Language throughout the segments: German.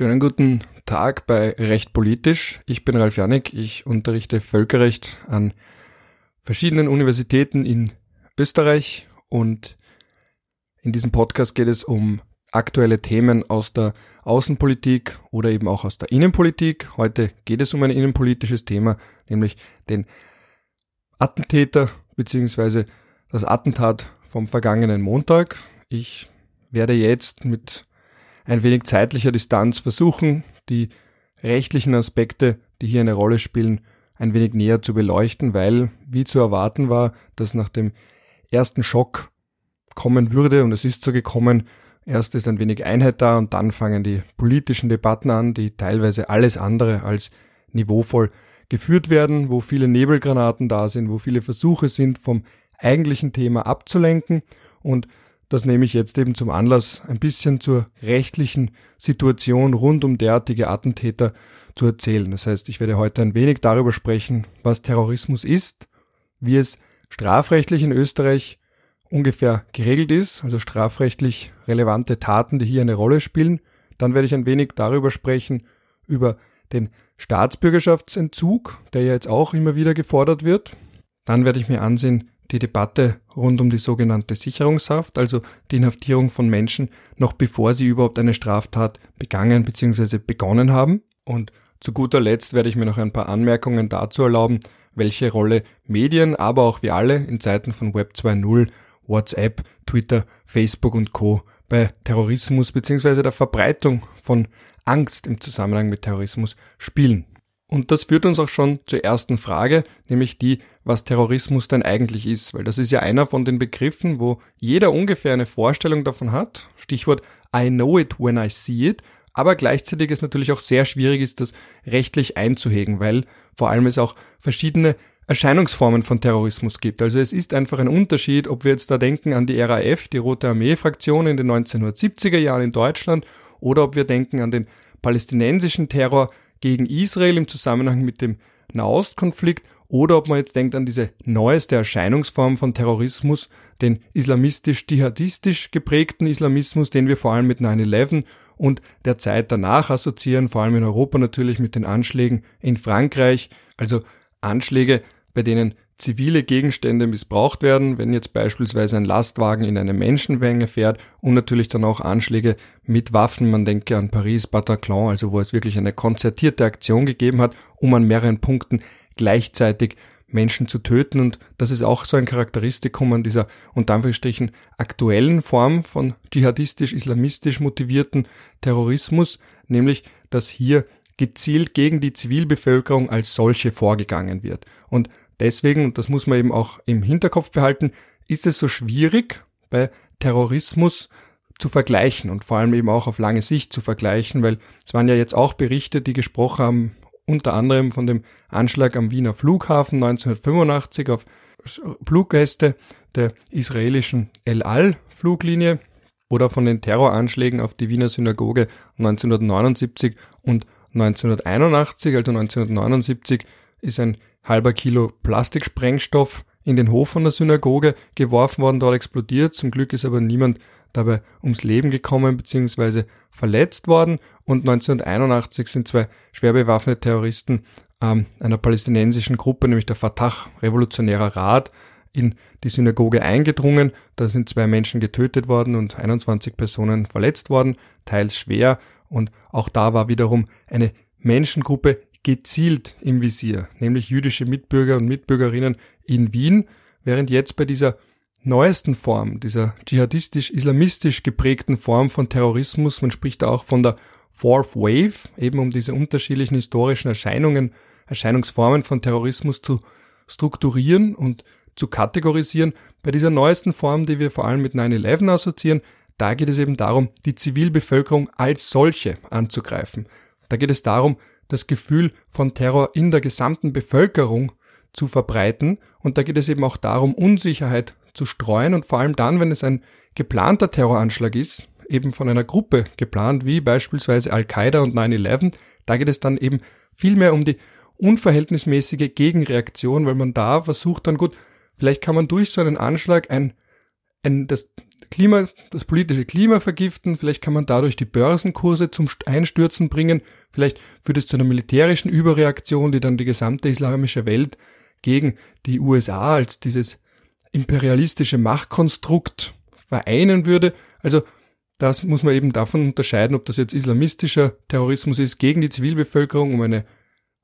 Schönen guten Tag bei Recht Politisch. Ich bin Ralf Janik. Ich unterrichte Völkerrecht an verschiedenen Universitäten in Österreich und in diesem Podcast geht es um aktuelle Themen aus der Außenpolitik oder eben auch aus der Innenpolitik. Heute geht es um ein innenpolitisches Thema, nämlich den Attentäter bzw. das Attentat vom vergangenen Montag. Ich werde jetzt mit ein wenig zeitlicher Distanz versuchen, die rechtlichen Aspekte, die hier eine Rolle spielen, ein wenig näher zu beleuchten, weil, wie zu erwarten war, dass nach dem ersten Schock kommen würde, und es ist so gekommen, erst ist ein wenig Einheit da und dann fangen die politischen Debatten an, die teilweise alles andere als niveauvoll geführt werden, wo viele Nebelgranaten da sind, wo viele Versuche sind, vom eigentlichen Thema abzulenken und das nehme ich jetzt eben zum Anlass, ein bisschen zur rechtlichen Situation rund um derartige Attentäter zu erzählen. Das heißt, ich werde heute ein wenig darüber sprechen, was Terrorismus ist, wie es strafrechtlich in Österreich ungefähr geregelt ist, also strafrechtlich relevante Taten, die hier eine Rolle spielen. Dann werde ich ein wenig darüber sprechen, über den Staatsbürgerschaftsentzug, der ja jetzt auch immer wieder gefordert wird. Dann werde ich mir ansehen, die Debatte rund um die sogenannte Sicherungshaft, also die Inhaftierung von Menschen, noch bevor sie überhaupt eine Straftat begangen bzw. begonnen haben. Und zu guter Letzt werde ich mir noch ein paar Anmerkungen dazu erlauben, welche Rolle Medien, aber auch wir alle in Zeiten von Web 2.0, WhatsApp, Twitter, Facebook und Co. bei Terrorismus bzw. der Verbreitung von Angst im Zusammenhang mit Terrorismus spielen. Und das führt uns auch schon zur ersten Frage, nämlich die, was Terrorismus denn eigentlich ist, weil das ist ja einer von den Begriffen, wo jeder ungefähr eine Vorstellung davon hat. Stichwort I know it when I see it, aber gleichzeitig ist natürlich auch sehr schwierig ist, das rechtlich einzuhegen, weil vor allem es auch verschiedene Erscheinungsformen von Terrorismus gibt. Also es ist einfach ein Unterschied, ob wir jetzt da denken an die RAF, die Rote Armee-Fraktion in den 1970er Jahren in Deutschland, oder ob wir denken an den palästinensischen Terror gegen Israel im Zusammenhang mit dem Nahostkonflikt oder ob man jetzt denkt an diese neueste Erscheinungsform von Terrorismus, den islamistisch-dschihadistisch geprägten Islamismus, den wir vor allem mit 9-11 und der Zeit danach assoziieren, vor allem in Europa natürlich mit den Anschlägen in Frankreich, also Anschläge, bei denen zivile Gegenstände missbraucht werden, wenn jetzt beispielsweise ein Lastwagen in eine Menschenmenge fährt und natürlich dann auch Anschläge mit Waffen. Man denke an Paris, Bataclan, also wo es wirklich eine konzertierte Aktion gegeben hat, um an mehreren Punkten gleichzeitig Menschen zu töten. Und das ist auch so ein Charakteristikum an dieser unter Anführungsstrichen aktuellen Form von dschihadistisch-islamistisch motivierten Terrorismus, nämlich dass hier gezielt gegen die Zivilbevölkerung als solche vorgegangen wird. Und Deswegen, und das muss man eben auch im Hinterkopf behalten, ist es so schwierig, bei Terrorismus zu vergleichen und vor allem eben auch auf lange Sicht zu vergleichen, weil es waren ja jetzt auch Berichte, die gesprochen haben, unter anderem von dem Anschlag am Wiener Flughafen 1985 auf Fluggäste der israelischen El Al Fluglinie oder von den Terroranschlägen auf die Wiener Synagoge 1979 und 1981, also 1979 ist ein halber Kilo Plastiksprengstoff in den Hof von der Synagoge geworfen worden, dort explodiert. Zum Glück ist aber niemand dabei ums Leben gekommen bzw. verletzt worden. Und 1981 sind zwei schwer bewaffnete Terroristen ähm, einer palästinensischen Gruppe, nämlich der Fatah Revolutionärer Rat, in die Synagoge eingedrungen. Da sind zwei Menschen getötet worden und 21 Personen verletzt worden, teils schwer. Und auch da war wiederum eine Menschengruppe gezielt im Visier, nämlich jüdische Mitbürger und Mitbürgerinnen in Wien, während jetzt bei dieser neuesten Form, dieser dschihadistisch-islamistisch geprägten Form von Terrorismus, man spricht auch von der Fourth Wave, eben um diese unterschiedlichen historischen Erscheinungen, Erscheinungsformen von Terrorismus zu strukturieren und zu kategorisieren. Bei dieser neuesten Form, die wir vor allem mit 9-11 assoziieren, da geht es eben darum, die Zivilbevölkerung als solche anzugreifen. Da geht es darum, das Gefühl von Terror in der gesamten Bevölkerung zu verbreiten. Und da geht es eben auch darum, Unsicherheit zu streuen und vor allem dann, wenn es ein geplanter Terroranschlag ist, eben von einer Gruppe geplant, wie beispielsweise Al-Qaida und 9-11, da geht es dann eben vielmehr um die unverhältnismäßige Gegenreaktion, weil man da versucht dann gut, vielleicht kann man durch so einen Anschlag ein, ein das Klima, das politische Klima vergiften, vielleicht kann man dadurch die Börsenkurse zum Einstürzen bringen, vielleicht führt es zu einer militärischen Überreaktion, die dann die gesamte islamische Welt gegen die USA als dieses imperialistische Machtkonstrukt vereinen würde. Also das muss man eben davon unterscheiden, ob das jetzt islamistischer Terrorismus ist gegen die Zivilbevölkerung, um eine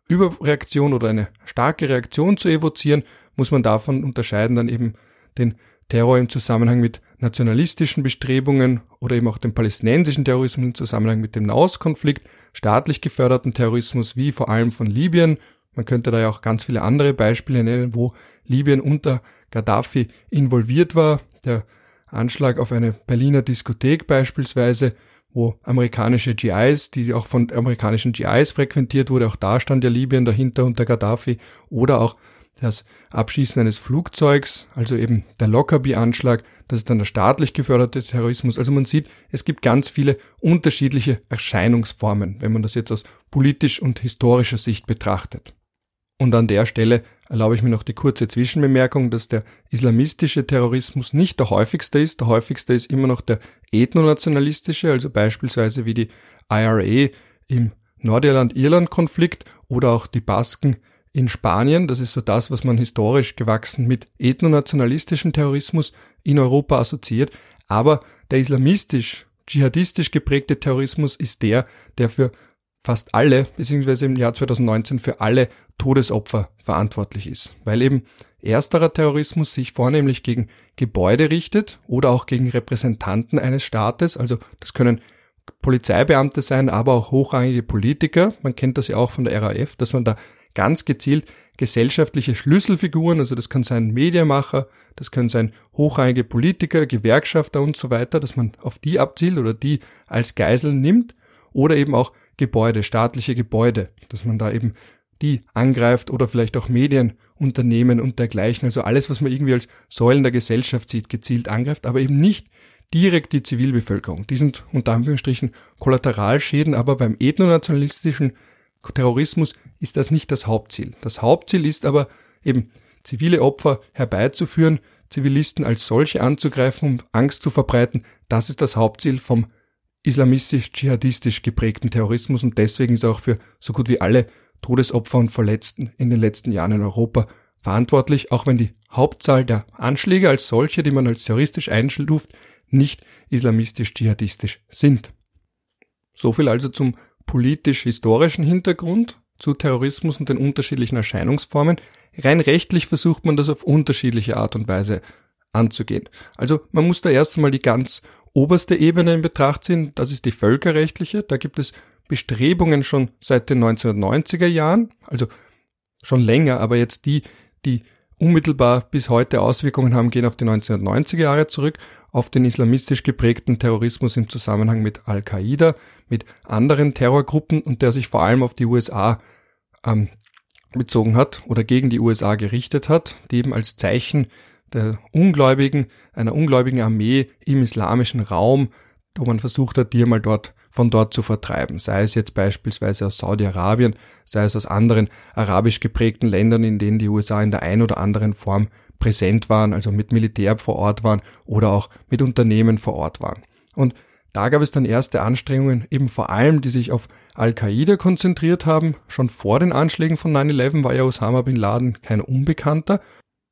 Überreaktion oder eine starke Reaktion zu evozieren, muss man davon unterscheiden dann eben den Terror im Zusammenhang mit nationalistischen Bestrebungen oder eben auch dem palästinensischen Terrorismus im Zusammenhang mit dem Nahostkonflikt, staatlich geförderten Terrorismus wie vor allem von Libyen. Man könnte da ja auch ganz viele andere Beispiele nennen, wo Libyen unter Gaddafi involviert war. Der Anschlag auf eine Berliner Diskothek beispielsweise, wo amerikanische GIs, die auch von amerikanischen GIs frequentiert wurde, auch da stand ja Libyen dahinter unter Gaddafi, oder auch das Abschießen eines Flugzeugs, also eben der Lockerbie-Anschlag, das ist dann der staatlich geförderte Terrorismus. Also man sieht, es gibt ganz viele unterschiedliche Erscheinungsformen, wenn man das jetzt aus politisch und historischer Sicht betrachtet. Und an der Stelle erlaube ich mir noch die kurze Zwischenbemerkung, dass der islamistische Terrorismus nicht der häufigste ist. Der häufigste ist immer noch der ethnonationalistische, also beispielsweise wie die IRA im Nordirland-Irland-Konflikt oder auch die Basken in Spanien. Das ist so das, was man historisch gewachsen mit ethnonationalistischem Terrorismus in Europa assoziiert. Aber der islamistisch, dschihadistisch geprägte Terrorismus ist der, der für fast alle, beziehungsweise im Jahr 2019 für alle Todesopfer verantwortlich ist. Weil eben ersterer Terrorismus sich vornehmlich gegen Gebäude richtet oder auch gegen Repräsentanten eines Staates. Also das können Polizeibeamte sein, aber auch hochrangige Politiker. Man kennt das ja auch von der RAF, dass man da ganz gezielt gesellschaftliche Schlüsselfiguren, also das kann sein Medienmacher, das können sein hochrangige Politiker, Gewerkschafter und so weiter, dass man auf die abzielt oder die als Geiseln nimmt oder eben auch Gebäude, staatliche Gebäude, dass man da eben die angreift oder vielleicht auch Medienunternehmen und dergleichen. Also alles, was man irgendwie als Säulen der Gesellschaft sieht, gezielt angreift, aber eben nicht direkt die Zivilbevölkerung. Die sind unter Anführungsstrichen Kollateralschäden, aber beim ethnonationalistischen Terrorismus ist das nicht das Hauptziel. Das Hauptziel ist aber eben zivile Opfer herbeizuführen, Zivilisten als solche anzugreifen, um Angst zu verbreiten. Das ist das Hauptziel vom islamistisch-dschihadistisch geprägten Terrorismus und deswegen ist auch für so gut wie alle Todesopfer und Verletzten in den letzten Jahren in Europa verantwortlich, auch wenn die Hauptzahl der Anschläge als solche, die man als terroristisch einstuft, nicht islamistisch-dschihadistisch sind. So viel also zum politisch-historischen Hintergrund zu Terrorismus und den unterschiedlichen Erscheinungsformen. Rein rechtlich versucht man das auf unterschiedliche Art und Weise anzugehen. Also man muss da erst einmal die ganz oberste Ebene in Betracht ziehen, das ist die völkerrechtliche. Da gibt es Bestrebungen schon seit den 1990er Jahren, also schon länger, aber jetzt die, die unmittelbar bis heute Auswirkungen haben, gehen auf die 1990er Jahre zurück, auf den islamistisch geprägten Terrorismus im Zusammenhang mit Al-Qaida, mit anderen Terrorgruppen und der sich vor allem auf die USA ähm, bezogen hat oder gegen die USA gerichtet hat, die eben als Zeichen der Ungläubigen, einer ungläubigen Armee im islamischen Raum, wo man versucht hat, die einmal dort von dort zu vertreiben, sei es jetzt beispielsweise aus Saudi-Arabien, sei es aus anderen arabisch geprägten Ländern, in denen die USA in der ein oder anderen Form präsent waren, also mit Militär vor Ort waren oder auch mit Unternehmen vor Ort waren. Und da gab es dann erste Anstrengungen, eben vor allem, die sich auf Al-Qaida konzentriert haben. Schon vor den Anschlägen von 9-11 war ja Osama bin Laden kein Unbekannter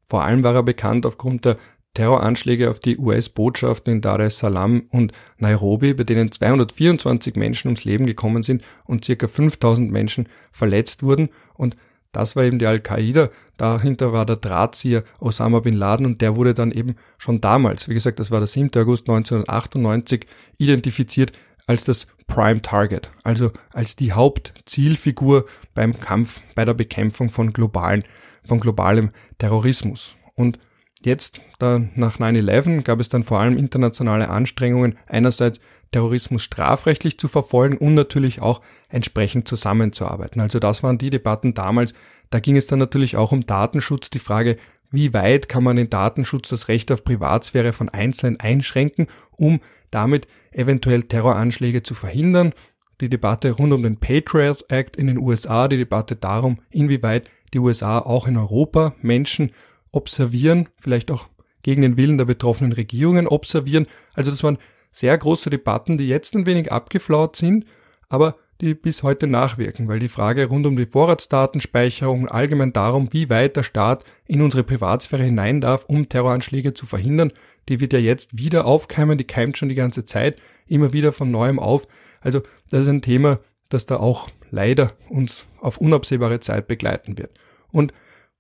vor allem war er bekannt aufgrund der Terroranschläge auf die US-Botschaften in Dar es Salaam und Nairobi, bei denen 224 Menschen ums Leben gekommen sind und circa 5000 Menschen verletzt wurden. Und das war eben die Al-Qaida. Dahinter war der Drahtzieher Osama bin Laden und der wurde dann eben schon damals, wie gesagt, das war der 7. August 1998, identifiziert als das Prime Target, also als die Hauptzielfigur beim Kampf, bei der Bekämpfung von globalen von globalem Terrorismus. Und jetzt, da nach 9-11, gab es dann vor allem internationale Anstrengungen, einerseits Terrorismus strafrechtlich zu verfolgen und natürlich auch entsprechend zusammenzuarbeiten. Also das waren die Debatten damals. Da ging es dann natürlich auch um Datenschutz, die Frage, wie weit kann man den Datenschutz, das Recht auf Privatsphäre von Einzelnen einschränken, um damit eventuell Terroranschläge zu verhindern. Die Debatte rund um den Patriot Act in den USA, die Debatte darum, inwieweit die USA auch in Europa Menschen observieren, vielleicht auch gegen den Willen der betroffenen Regierungen observieren. Also das waren sehr große Debatten, die jetzt ein wenig abgeflaut sind, aber die bis heute nachwirken, weil die Frage rund um die Vorratsdatenspeicherung allgemein darum, wie weit der Staat in unsere Privatsphäre hinein darf, um Terroranschläge zu verhindern, die wird ja jetzt wieder aufkeimen, die keimt schon die ganze Zeit immer wieder von neuem auf. Also das ist ein Thema, das da auch leider uns auf unabsehbare Zeit begleiten wird. Und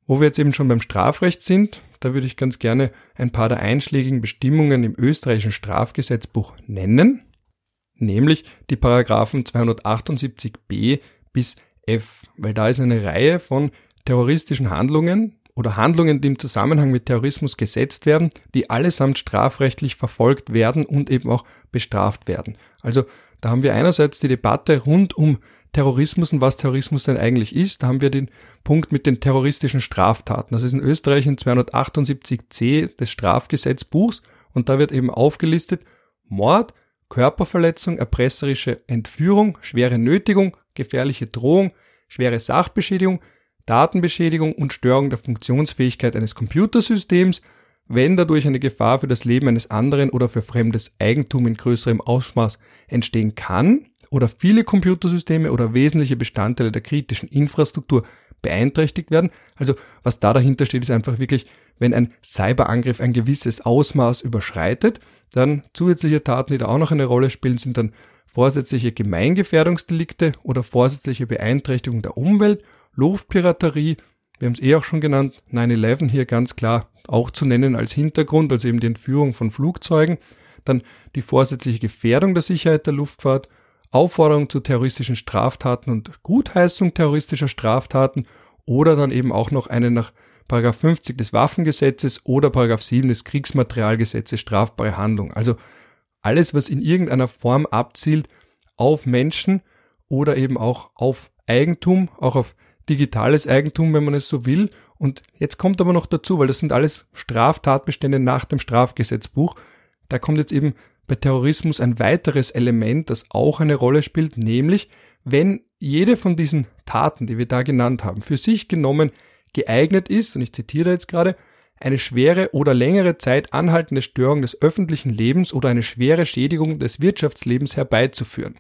wo wir jetzt eben schon beim Strafrecht sind, da würde ich ganz gerne ein paar der einschlägigen Bestimmungen im österreichischen Strafgesetzbuch nennen, nämlich die Paragraphen 278b bis f, weil da ist eine Reihe von terroristischen Handlungen oder Handlungen, die im Zusammenhang mit Terrorismus gesetzt werden, die allesamt strafrechtlich verfolgt werden und eben auch bestraft werden. Also da haben wir einerseits die Debatte rund um Terrorismus und was Terrorismus denn eigentlich ist. Da haben wir den Punkt mit den terroristischen Straftaten. Das ist in Österreich in 278c des Strafgesetzbuchs und da wird eben aufgelistet Mord, Körperverletzung, erpresserische Entführung, schwere Nötigung, gefährliche Drohung, schwere Sachbeschädigung, Datenbeschädigung und Störung der Funktionsfähigkeit eines Computersystems, wenn dadurch eine Gefahr für das Leben eines anderen oder für fremdes Eigentum in größerem Ausmaß entstehen kann oder viele Computersysteme oder wesentliche Bestandteile der kritischen Infrastruktur beeinträchtigt werden. Also was da dahinter steht, ist einfach wirklich, wenn ein Cyberangriff ein gewisses Ausmaß überschreitet, dann zusätzliche Taten, die da auch noch eine Rolle spielen, sind dann vorsätzliche Gemeingefährdungsdelikte oder vorsätzliche Beeinträchtigung der Umwelt, Luftpiraterie, wir haben es eh auch schon genannt, 9-11 hier ganz klar auch zu nennen als Hintergrund, also eben die Entführung von Flugzeugen, dann die vorsätzliche Gefährdung der Sicherheit der Luftfahrt, Aufforderung zu terroristischen Straftaten und Gutheißung terroristischer Straftaten oder dann eben auch noch eine nach 50 des Waffengesetzes oder 7 des Kriegsmaterialgesetzes strafbare Handlung. Also alles, was in irgendeiner Form abzielt auf Menschen oder eben auch auf Eigentum, auch auf digitales Eigentum, wenn man es so will. Und jetzt kommt aber noch dazu, weil das sind alles Straftatbestände nach dem Strafgesetzbuch. Da kommt jetzt eben bei Terrorismus ein weiteres Element, das auch eine Rolle spielt, nämlich wenn jede von diesen Taten, die wir da genannt haben, für sich genommen geeignet ist, und ich zitiere jetzt gerade, eine schwere oder längere Zeit anhaltende Störung des öffentlichen Lebens oder eine schwere Schädigung des Wirtschaftslebens herbeizuführen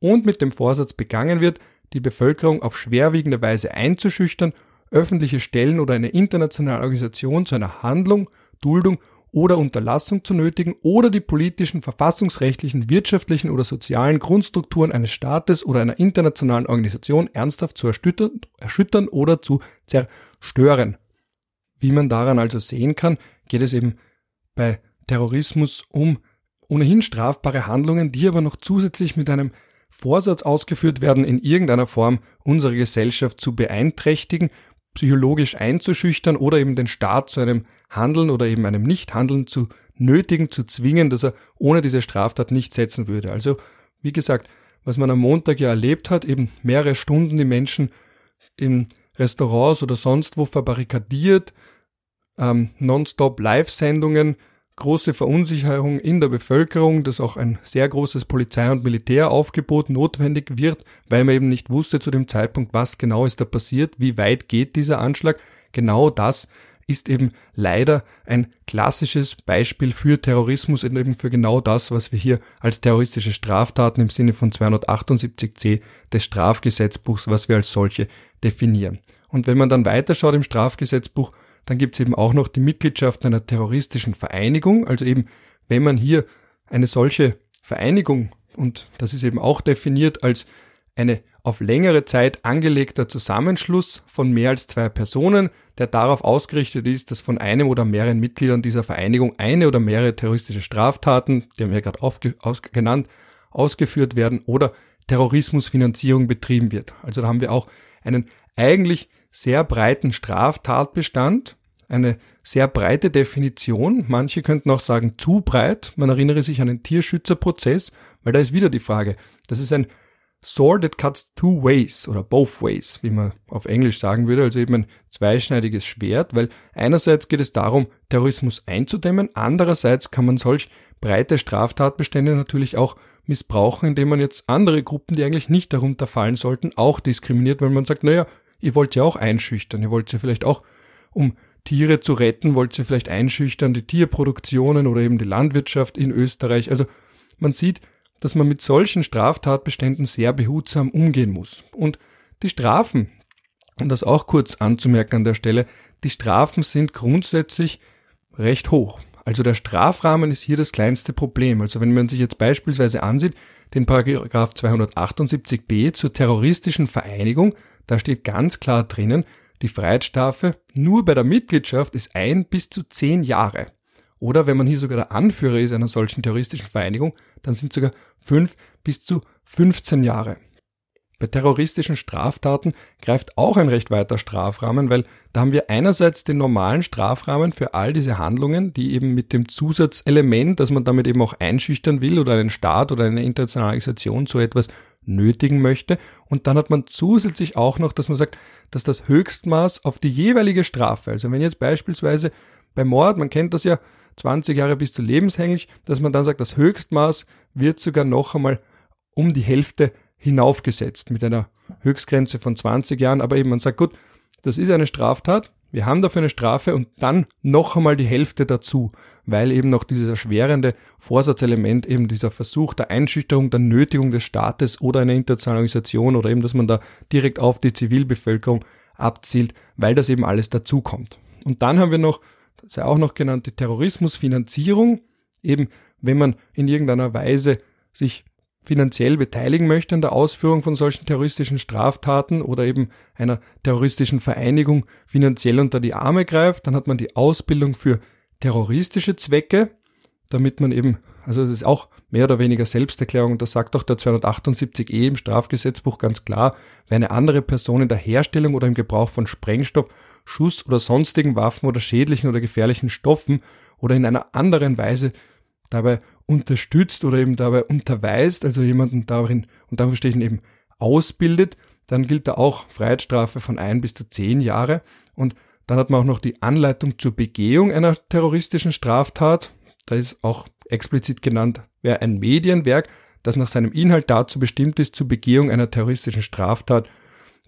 und mit dem Vorsatz begangen wird, die Bevölkerung auf schwerwiegende Weise einzuschüchtern, öffentliche Stellen oder eine internationale Organisation zu einer Handlung, Duldung oder Unterlassung zu nötigen oder die politischen, verfassungsrechtlichen, wirtschaftlichen oder sozialen Grundstrukturen eines Staates oder einer internationalen Organisation ernsthaft zu erschüttern, erschüttern oder zu zerstören. Wie man daran also sehen kann, geht es eben bei Terrorismus um ohnehin strafbare Handlungen, die aber noch zusätzlich mit einem Vorsatz ausgeführt werden, in irgendeiner Form unsere Gesellschaft zu beeinträchtigen, psychologisch einzuschüchtern oder eben den Staat zu einem Handeln oder eben einem Nichthandeln zu nötigen, zu zwingen, dass er ohne diese Straftat nicht setzen würde. Also, wie gesagt, was man am Montag ja erlebt hat, eben mehrere Stunden die Menschen in Restaurants oder sonst wo verbarrikadiert, ähm, nonstop Live-Sendungen, große Verunsicherung in der Bevölkerung, dass auch ein sehr großes Polizei- und Militäraufgebot notwendig wird, weil man eben nicht wusste zu dem Zeitpunkt, was genau ist da passiert, wie weit geht dieser Anschlag. Genau das ist eben leider ein klassisches Beispiel für Terrorismus und eben für genau das, was wir hier als terroristische Straftaten im Sinne von 278c des Strafgesetzbuchs, was wir als solche definieren. Und wenn man dann weiterschaut im Strafgesetzbuch, dann gibt es eben auch noch die Mitgliedschaft einer terroristischen Vereinigung. Also eben, wenn man hier eine solche Vereinigung, und das ist eben auch definiert als eine auf längere Zeit angelegter Zusammenschluss von mehr als zwei Personen, der darauf ausgerichtet ist, dass von einem oder mehreren Mitgliedern dieser Vereinigung eine oder mehrere terroristische Straftaten, die haben wir gerade aus genannt, ausgeführt werden oder Terrorismusfinanzierung betrieben wird. Also da haben wir auch einen eigentlich sehr breiten Straftatbestand, eine sehr breite Definition. Manche könnten auch sagen zu breit. Man erinnere sich an den Tierschützerprozess, weil da ist wieder die Frage. Das ist ein sword that cuts two ways oder both ways, wie man auf Englisch sagen würde, also eben ein zweischneidiges Schwert, weil einerseits geht es darum, Terrorismus einzudämmen, andererseits kann man solch breite Straftatbestände natürlich auch missbrauchen, indem man jetzt andere Gruppen, die eigentlich nicht darunter fallen sollten, auch diskriminiert, weil man sagt, naja, ihr wollt ja auch einschüchtern, ihr wollt ja vielleicht auch um Tiere zu retten, wollte sie vielleicht einschüchtern, die Tierproduktionen oder eben die Landwirtschaft in Österreich. Also man sieht, dass man mit solchen Straftatbeständen sehr behutsam umgehen muss. Und die Strafen, um das auch kurz anzumerken an der Stelle, die Strafen sind grundsätzlich recht hoch. Also der Strafrahmen ist hier das kleinste Problem. Also wenn man sich jetzt beispielsweise ansieht, den Paragraph 278b zur terroristischen Vereinigung, da steht ganz klar drinnen, die Freiheitsstrafe nur bei der Mitgliedschaft ist ein bis zu zehn Jahre. Oder wenn man hier sogar der Anführer ist einer solchen terroristischen Vereinigung, dann sind sogar fünf bis zu 15 Jahre. Bei terroristischen Straftaten greift auch ein recht weiter Strafrahmen, weil da haben wir einerseits den normalen Strafrahmen für all diese Handlungen, die eben mit dem Zusatzelement, dass man damit eben auch einschüchtern will oder einen Staat oder eine internationale Organisation zu etwas nötigen möchte. Und dann hat man zusätzlich auch noch, dass man sagt, dass das Höchstmaß auf die jeweilige Strafe, also wenn jetzt beispielsweise bei Mord, man kennt das ja, 20 Jahre bis zu lebenshängig, dass man dann sagt, das Höchstmaß wird sogar noch einmal um die Hälfte hinaufgesetzt mit einer Höchstgrenze von 20 Jahren, aber eben man sagt, gut, das ist eine Straftat, wir haben dafür eine Strafe und dann noch einmal die Hälfte dazu, weil eben noch dieses erschwerende Vorsatzelement, eben dieser Versuch der Einschüchterung, der Nötigung des Staates oder einer internationalen Organisation oder eben, dass man da direkt auf die Zivilbevölkerung abzielt, weil das eben alles dazukommt. Und dann haben wir noch, das ist ja auch noch genannt, die Terrorismusfinanzierung, eben wenn man in irgendeiner Weise sich finanziell beteiligen möchte an der Ausführung von solchen terroristischen Straftaten oder eben einer terroristischen Vereinigung finanziell unter die Arme greift, dann hat man die Ausbildung für terroristische Zwecke, damit man eben, also das ist auch mehr oder weniger Selbsterklärung, das sagt auch der 278e im Strafgesetzbuch ganz klar, wer eine andere Person in der Herstellung oder im Gebrauch von Sprengstoff, Schuss oder sonstigen Waffen oder schädlichen oder gefährlichen Stoffen oder in einer anderen Weise dabei unterstützt oder eben dabei unterweist, also jemanden darin, und dafür stehe ich eben ausbildet, dann gilt da auch Freiheitsstrafe von ein bis zu zehn Jahre. Und dann hat man auch noch die Anleitung zur Begehung einer terroristischen Straftat. Da ist auch explizit genannt, wer ein Medienwerk, das nach seinem Inhalt dazu bestimmt ist, zur Begehung einer terroristischen Straftat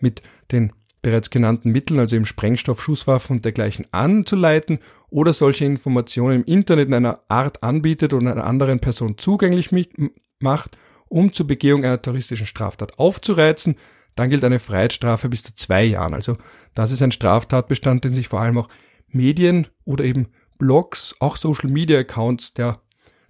mit den bereits genannten Mitteln, also im Sprengstoff, Schusswaffen und dergleichen anzuleiten oder solche Informationen im Internet in einer Art anbietet oder einer anderen Person zugänglich macht, um zur Begehung einer terroristischen Straftat aufzureizen, dann gilt eine Freiheitsstrafe bis zu zwei Jahren. Also das ist ein Straftatbestand, den sich vor allem auch Medien oder eben Blogs, auch Social Media Accounts, der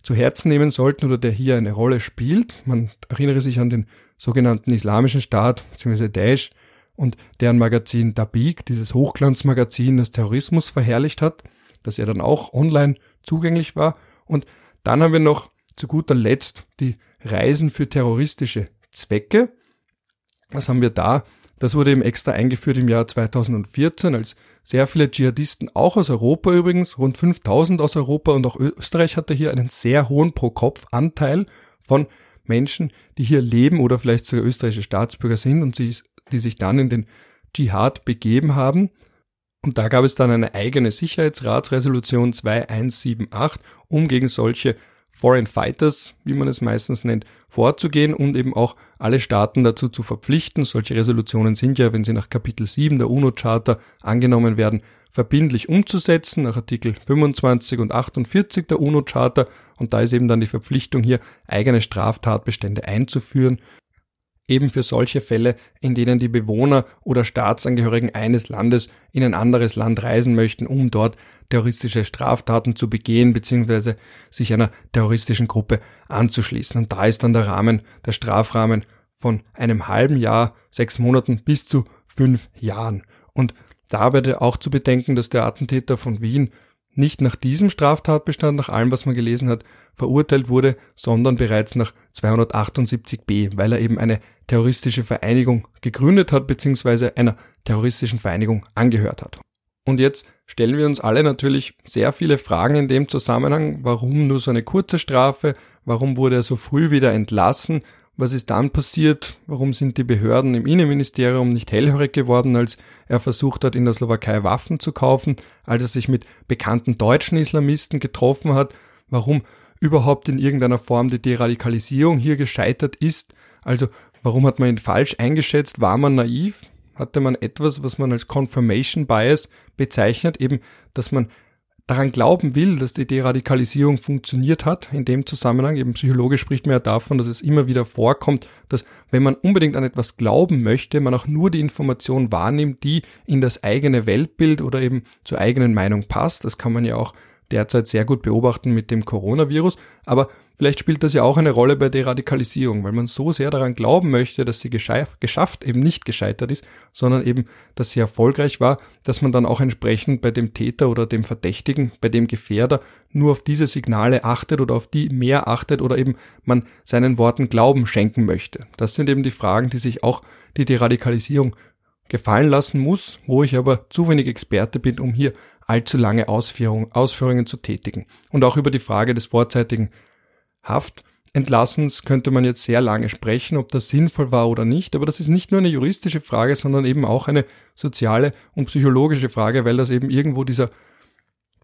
zu Herzen nehmen sollten oder der hier eine Rolle spielt. Man erinnere sich an den sogenannten Islamischen Staat bzw. Daesh, und deren Magazin Dabik, dieses Hochglanzmagazin, das Terrorismus verherrlicht hat, das ja dann auch online zugänglich war. Und dann haben wir noch zu guter Letzt die Reisen für terroristische Zwecke. Was haben wir da? Das wurde eben extra eingeführt im Jahr 2014, als sehr viele Dschihadisten, auch aus Europa übrigens, rund 5000 aus Europa und auch Österreich hatte hier einen sehr hohen Pro-Kopf-Anteil von Menschen, die hier leben oder vielleicht sogar österreichische Staatsbürger sind und sie die sich dann in den Dschihad begeben haben. Und da gab es dann eine eigene Sicherheitsratsresolution 2178, um gegen solche Foreign Fighters, wie man es meistens nennt, vorzugehen und eben auch alle Staaten dazu zu verpflichten. Solche Resolutionen sind ja, wenn sie nach Kapitel 7 der UNO-Charta angenommen werden, verbindlich umzusetzen, nach Artikel 25 und 48 der UNO-Charta. Und da ist eben dann die Verpflichtung hier, eigene Straftatbestände einzuführen, eben für solche Fälle, in denen die Bewohner oder Staatsangehörigen eines Landes in ein anderes Land reisen möchten, um dort terroristische Straftaten zu begehen bzw. sich einer terroristischen Gruppe anzuschließen. Und da ist dann der Rahmen, der Strafrahmen von einem halben Jahr, sechs Monaten bis zu fünf Jahren. Und dabei auch zu bedenken, dass der Attentäter von Wien nicht nach diesem Straftatbestand, nach allem, was man gelesen hat, verurteilt wurde, sondern bereits nach 278b, weil er eben eine terroristische Vereinigung gegründet hat, beziehungsweise einer terroristischen Vereinigung angehört hat. Und jetzt stellen wir uns alle natürlich sehr viele Fragen in dem Zusammenhang. Warum nur so eine kurze Strafe? Warum wurde er so früh wieder entlassen? Was ist dann passiert? Warum sind die Behörden im Innenministerium nicht hellhörig geworden, als er versucht hat, in der Slowakei Waffen zu kaufen, als er sich mit bekannten deutschen Islamisten getroffen hat? Warum überhaupt in irgendeiner Form die Deradikalisierung hier gescheitert ist? Also warum hat man ihn falsch eingeschätzt? War man naiv? hatte man etwas, was man als Confirmation Bias bezeichnet, eben, dass man daran glauben will, dass die Deradikalisierung funktioniert hat. In dem Zusammenhang, eben psychologisch spricht man ja davon, dass es immer wieder vorkommt, dass wenn man unbedingt an etwas glauben möchte, man auch nur die Information wahrnimmt, die in das eigene Weltbild oder eben zur eigenen Meinung passt. Das kann man ja auch derzeit sehr gut beobachten mit dem Coronavirus. Aber Vielleicht spielt das ja auch eine Rolle bei Deradikalisierung, weil man so sehr daran glauben möchte, dass sie geschafft, eben nicht gescheitert ist, sondern eben, dass sie erfolgreich war, dass man dann auch entsprechend bei dem Täter oder dem Verdächtigen, bei dem Gefährder nur auf diese Signale achtet oder auf die mehr achtet oder eben man seinen Worten Glauben schenken möchte. Das sind eben die Fragen, die sich auch die Deradikalisierung gefallen lassen muss, wo ich aber zu wenig Experte bin, um hier allzu lange Ausführungen zu tätigen. Und auch über die Frage des vorzeitigen Haftentlassens könnte man jetzt sehr lange sprechen, ob das sinnvoll war oder nicht, aber das ist nicht nur eine juristische Frage, sondern eben auch eine soziale und psychologische Frage, weil das eben irgendwo dieser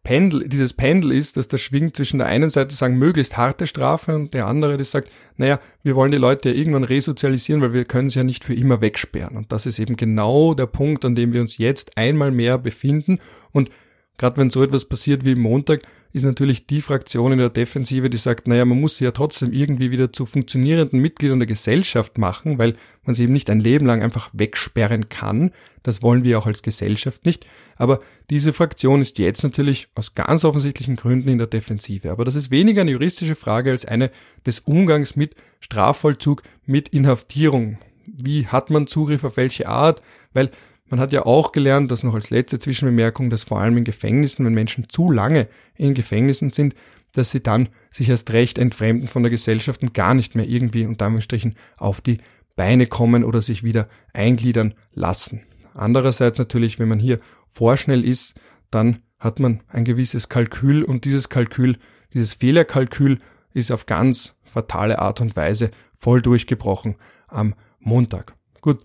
Pendel, dieses Pendel ist, dass das schwingt zwischen der einen Seite sagen, möglichst harte Strafe und der andere, die sagt, naja, wir wollen die Leute ja irgendwann resozialisieren, weil wir können sie ja nicht für immer wegsperren. Und das ist eben genau der Punkt, an dem wir uns jetzt einmal mehr befinden. Und gerade wenn so etwas passiert wie Montag, ist natürlich die Fraktion in der Defensive, die sagt, naja, man muss sie ja trotzdem irgendwie wieder zu funktionierenden Mitgliedern der Gesellschaft machen, weil man sie eben nicht ein Leben lang einfach wegsperren kann. Das wollen wir auch als Gesellschaft nicht. Aber diese Fraktion ist jetzt natürlich aus ganz offensichtlichen Gründen in der Defensive. Aber das ist weniger eine juristische Frage als eine des Umgangs mit Strafvollzug, mit Inhaftierung. Wie hat man Zugriff auf welche Art? Weil man hat ja auch gelernt, dass noch als letzte Zwischenbemerkung, dass vor allem in Gefängnissen, wenn Menschen zu lange in Gefängnissen sind, dass sie dann sich erst recht entfremden von der Gesellschaft und gar nicht mehr irgendwie unter Anführungsstrichen auf die Beine kommen oder sich wieder eingliedern lassen. Andererseits natürlich, wenn man hier vorschnell ist, dann hat man ein gewisses Kalkül und dieses Kalkül, dieses Fehlerkalkül ist auf ganz fatale Art und Weise voll durchgebrochen am Montag. Gut,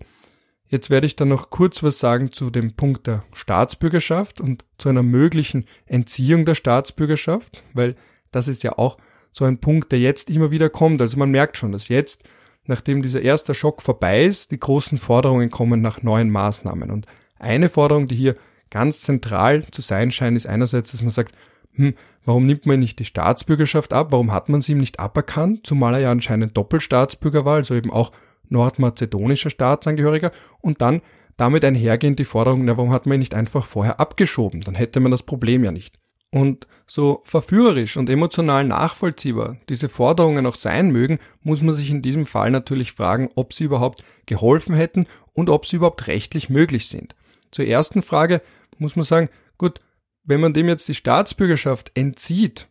Jetzt werde ich dann noch kurz was sagen zu dem Punkt der Staatsbürgerschaft und zu einer möglichen Entziehung der Staatsbürgerschaft, weil das ist ja auch so ein Punkt, der jetzt immer wieder kommt. Also man merkt schon, dass jetzt, nachdem dieser erste Schock vorbei ist, die großen Forderungen kommen nach neuen Maßnahmen. Und eine Forderung, die hier ganz zentral zu sein scheint, ist einerseits, dass man sagt, hm, warum nimmt man nicht die Staatsbürgerschaft ab? Warum hat man sie ihm nicht aberkannt? Zumal er ja anscheinend Doppelstaatsbürger war, also eben auch nordmazedonischer Staatsangehöriger und dann damit einhergehend die Forderung, na, warum hat man ihn nicht einfach vorher abgeschoben? Dann hätte man das Problem ja nicht. Und so verführerisch und emotional nachvollziehbar diese Forderungen auch sein mögen, muss man sich in diesem Fall natürlich fragen, ob sie überhaupt geholfen hätten und ob sie überhaupt rechtlich möglich sind. Zur ersten Frage muss man sagen, gut, wenn man dem jetzt die Staatsbürgerschaft entzieht,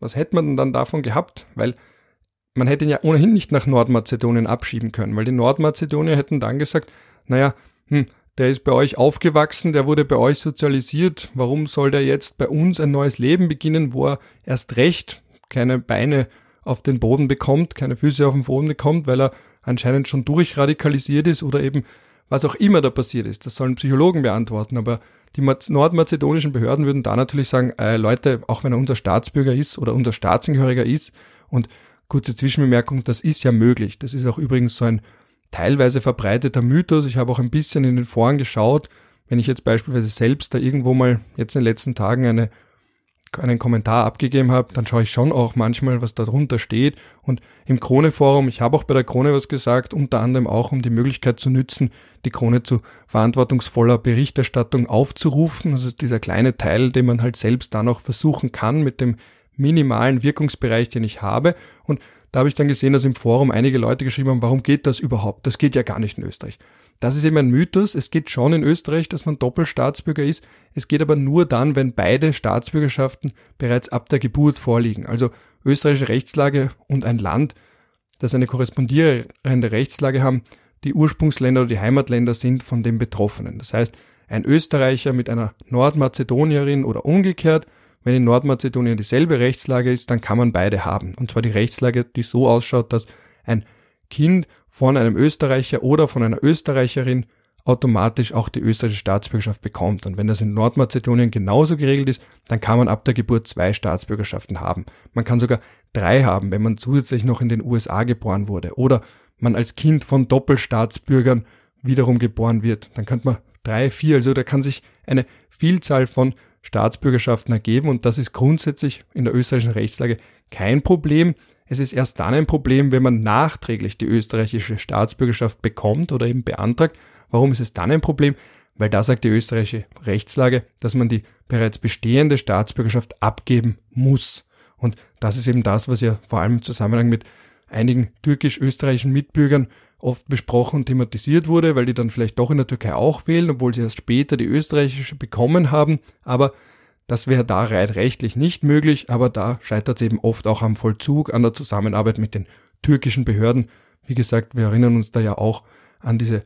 was hätte man denn dann davon gehabt? Weil man hätte ihn ja ohnehin nicht nach Nordmazedonien abschieben können, weil die Nordmazedonier hätten dann gesagt, naja, hm, der ist bei euch aufgewachsen, der wurde bei euch sozialisiert, warum soll der jetzt bei uns ein neues Leben beginnen, wo er erst recht keine Beine auf den Boden bekommt, keine Füße auf den Boden bekommt, weil er anscheinend schon durchradikalisiert ist oder eben was auch immer da passiert ist. Das sollen Psychologen beantworten, aber die nordmazedonischen Behörden würden da natürlich sagen, äh, Leute, auch wenn er unser Staatsbürger ist oder unser Staatsangehöriger ist und Kurze Zwischenbemerkung, das ist ja möglich. Das ist auch übrigens so ein teilweise verbreiteter Mythos. Ich habe auch ein bisschen in den Foren geschaut. Wenn ich jetzt beispielsweise selbst da irgendwo mal jetzt in den letzten Tagen eine, einen Kommentar abgegeben habe, dann schaue ich schon auch manchmal, was da drunter steht. Und im Krone-Forum, ich habe auch bei der Krone was gesagt, unter anderem auch, um die Möglichkeit zu nützen, die Krone zu verantwortungsvoller Berichterstattung aufzurufen. Also dieser kleine Teil, den man halt selbst dann auch versuchen kann, mit dem minimalen Wirkungsbereich, den ich habe. Und da habe ich dann gesehen, dass im Forum einige Leute geschrieben haben, warum geht das überhaupt? Das geht ja gar nicht in Österreich. Das ist eben ein Mythos. Es geht schon in Österreich, dass man Doppelstaatsbürger ist. Es geht aber nur dann, wenn beide Staatsbürgerschaften bereits ab der Geburt vorliegen. Also österreichische Rechtslage und ein Land, das eine korrespondierende Rechtslage haben, die Ursprungsländer oder die Heimatländer sind von den Betroffenen. Das heißt, ein Österreicher mit einer Nordmazedonierin oder umgekehrt wenn in Nordmazedonien dieselbe Rechtslage ist, dann kann man beide haben. Und zwar die Rechtslage, die so ausschaut, dass ein Kind von einem Österreicher oder von einer Österreicherin automatisch auch die österreichische Staatsbürgerschaft bekommt. Und wenn das in Nordmazedonien genauso geregelt ist, dann kann man ab der Geburt zwei Staatsbürgerschaften haben. Man kann sogar drei haben, wenn man zusätzlich noch in den USA geboren wurde. Oder man als Kind von Doppelstaatsbürgern wiederum geboren wird. Dann könnte man drei, vier, also da kann sich eine Vielzahl von Staatsbürgerschaften ergeben und das ist grundsätzlich in der österreichischen Rechtslage kein Problem. Es ist erst dann ein Problem, wenn man nachträglich die österreichische Staatsbürgerschaft bekommt oder eben beantragt. Warum ist es dann ein Problem? Weil da sagt die österreichische Rechtslage, dass man die bereits bestehende Staatsbürgerschaft abgeben muss. Und das ist eben das, was ja vor allem im Zusammenhang mit einigen türkisch-österreichischen Mitbürgern oft besprochen und thematisiert wurde, weil die dann vielleicht doch in der Türkei auch wählen, obwohl sie erst später die österreichische bekommen haben. Aber das wäre da rein rechtlich nicht möglich, aber da scheitert es eben oft auch am Vollzug, an der Zusammenarbeit mit den türkischen Behörden. Wie gesagt, wir erinnern uns da ja auch an diese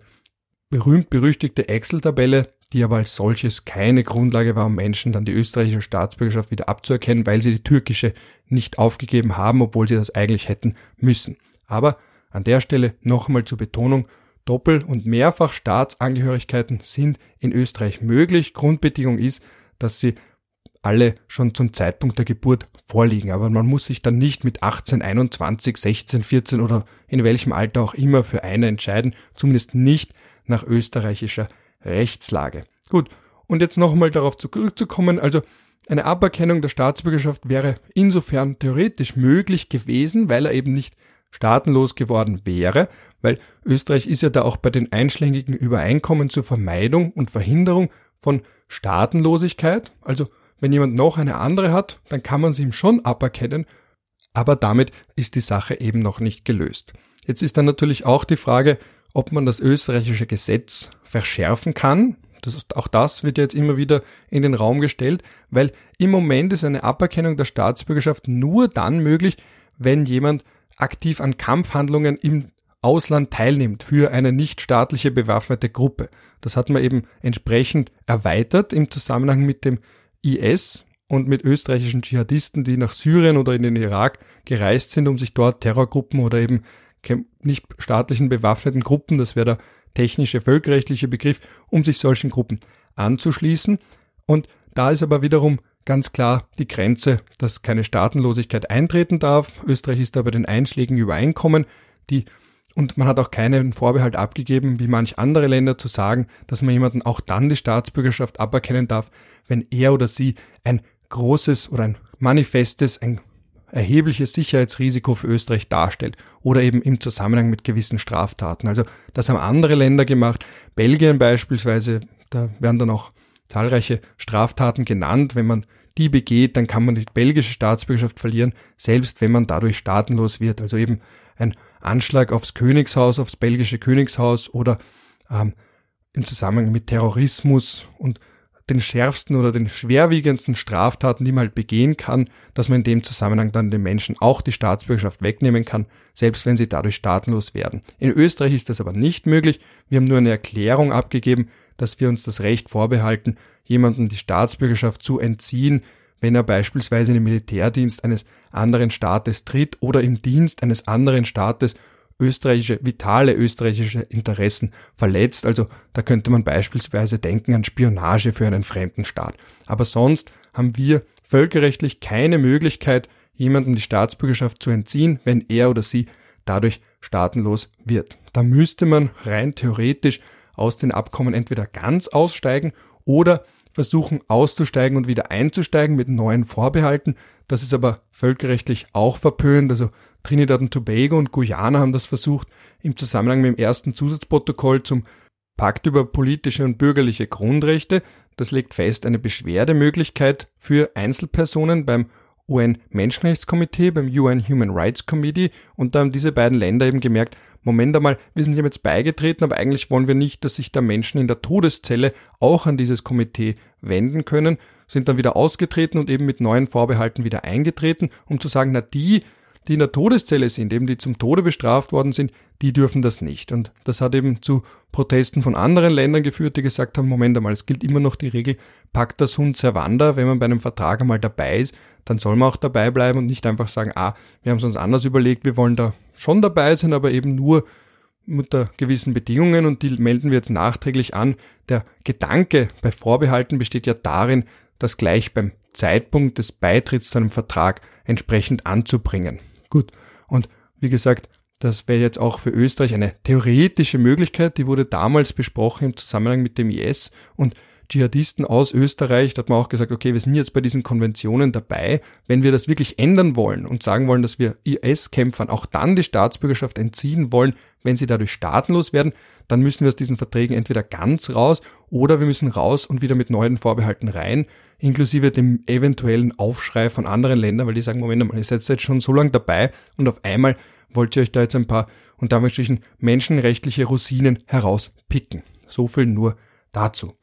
berühmt-berüchtigte Excel-Tabelle, die aber als solches keine Grundlage war, um Menschen dann die österreichische Staatsbürgerschaft wieder abzuerkennen, weil sie die türkische nicht aufgegeben haben, obwohl sie das eigentlich hätten müssen. Aber an der Stelle noch einmal zur Betonung, Doppel- und Mehrfach-Staatsangehörigkeiten sind in Österreich möglich. Grundbedingung ist, dass sie alle schon zum Zeitpunkt der Geburt vorliegen. Aber man muss sich dann nicht mit 18, 21, 16, 14 oder in welchem Alter auch immer für eine entscheiden, zumindest nicht nach österreichischer Rechtslage. Gut, und jetzt nochmal darauf zurückzukommen, also eine Aberkennung der Staatsbürgerschaft wäre insofern theoretisch möglich gewesen, weil er eben nicht staatenlos geworden wäre, weil Österreich ist ja da auch bei den einschlägigen Übereinkommen zur Vermeidung und Verhinderung von Staatenlosigkeit, also wenn jemand noch eine andere hat, dann kann man sie ihm schon aberkennen, aber damit ist die Sache eben noch nicht gelöst. Jetzt ist dann natürlich auch die Frage, ob man das österreichische Gesetz verschärfen kann. Das auch das wird jetzt immer wieder in den Raum gestellt, weil im Moment ist eine Aberkennung der Staatsbürgerschaft nur dann möglich, wenn jemand aktiv an Kampfhandlungen im Ausland teilnimmt für eine nichtstaatliche bewaffnete Gruppe. Das hat man eben entsprechend erweitert im Zusammenhang mit dem IS und mit österreichischen Dschihadisten, die nach Syrien oder in den Irak gereist sind, um sich dort Terrorgruppen oder eben nicht staatlichen bewaffneten Gruppen, das wäre der technische völkerrechtliche Begriff, um sich solchen Gruppen anzuschließen. Und da ist aber wiederum ganz klar die Grenze, dass keine Staatenlosigkeit eintreten darf. Österreich ist da bei den Einschlägen übereinkommen, die und man hat auch keinen Vorbehalt abgegeben, wie manch andere Länder, zu sagen, dass man jemanden auch dann die Staatsbürgerschaft aberkennen darf, wenn er oder sie ein großes oder ein manifestes, ein erhebliches Sicherheitsrisiko für Österreich darstellt oder eben im Zusammenhang mit gewissen Straftaten. Also das haben andere Länder gemacht. Belgien beispielsweise, da werden dann auch zahlreiche Straftaten genannt. Wenn man die begeht, dann kann man die belgische Staatsbürgerschaft verlieren, selbst wenn man dadurch staatenlos wird. Also eben ein Anschlag aufs Königshaus, aufs belgische Königshaus oder ähm, im Zusammenhang mit Terrorismus und den schärfsten oder den schwerwiegendsten Straftaten, die man halt begehen kann, dass man in dem Zusammenhang dann den Menschen auch die Staatsbürgerschaft wegnehmen kann, selbst wenn sie dadurch staatenlos werden. In Österreich ist das aber nicht möglich. Wir haben nur eine Erklärung abgegeben, dass wir uns das Recht vorbehalten, jemandem die Staatsbürgerschaft zu entziehen, wenn er beispielsweise in den Militärdienst eines anderen Staates tritt oder im Dienst eines anderen Staates österreichische, vitale österreichische Interessen verletzt. Also da könnte man beispielsweise denken an Spionage für einen fremden Staat. Aber sonst haben wir völkerrechtlich keine Möglichkeit, jemandem die Staatsbürgerschaft zu entziehen, wenn er oder sie dadurch staatenlos wird. Da müsste man rein theoretisch aus den Abkommen entweder ganz aussteigen oder versuchen auszusteigen und wieder einzusteigen mit neuen Vorbehalten. Das ist aber völkerrechtlich auch verpönt. Also Trinidad und Tobago und Guyana haben das versucht im Zusammenhang mit dem ersten Zusatzprotokoll zum Pakt über politische und bürgerliche Grundrechte. Das legt fest eine Beschwerdemöglichkeit für Einzelpersonen beim UN-Menschenrechtskomitee, beim UN Human Rights Committee und da haben diese beiden Länder eben gemerkt, Moment einmal, wir sind jetzt beigetreten, aber eigentlich wollen wir nicht, dass sich da Menschen in der Todeszelle auch an dieses Komitee wenden können, sind dann wieder ausgetreten und eben mit neuen Vorbehalten wieder eingetreten, um zu sagen, na die, die in der Todeszelle sind, eben die zum Tode bestraft worden sind, die dürfen das nicht. Und das hat eben zu Protesten von anderen Ländern geführt, die gesagt haben, Moment einmal, es gilt immer noch die Regel, pacta sunt servanda, wenn man bei einem Vertrag einmal dabei ist, dann soll man auch dabei bleiben und nicht einfach sagen, ah, wir haben es uns anders überlegt, wir wollen da schon dabei sein, aber eben nur unter gewissen Bedingungen und die melden wir jetzt nachträglich an. Der Gedanke bei Vorbehalten besteht ja darin, das gleich beim Zeitpunkt des Beitritts zu einem Vertrag entsprechend anzubringen. Gut. Und wie gesagt, das wäre jetzt auch für Österreich eine theoretische Möglichkeit, die wurde damals besprochen im Zusammenhang mit dem IS und Dschihadisten aus Österreich, da hat man auch gesagt, okay, wir sind jetzt bei diesen Konventionen dabei. Wenn wir das wirklich ändern wollen und sagen wollen, dass wir IS-Kämpfern auch dann die Staatsbürgerschaft entziehen wollen, wenn sie dadurch staatenlos werden, dann müssen wir aus diesen Verträgen entweder ganz raus oder wir müssen raus und wieder mit neuen Vorbehalten rein, inklusive dem eventuellen Aufschrei von anderen Ländern, weil die sagen, Moment mal, ihr seid jetzt schon so lange dabei und auf einmal wollt ihr euch da jetzt ein paar und damit menschenrechtliche Rosinen herauspicken. So viel nur dazu.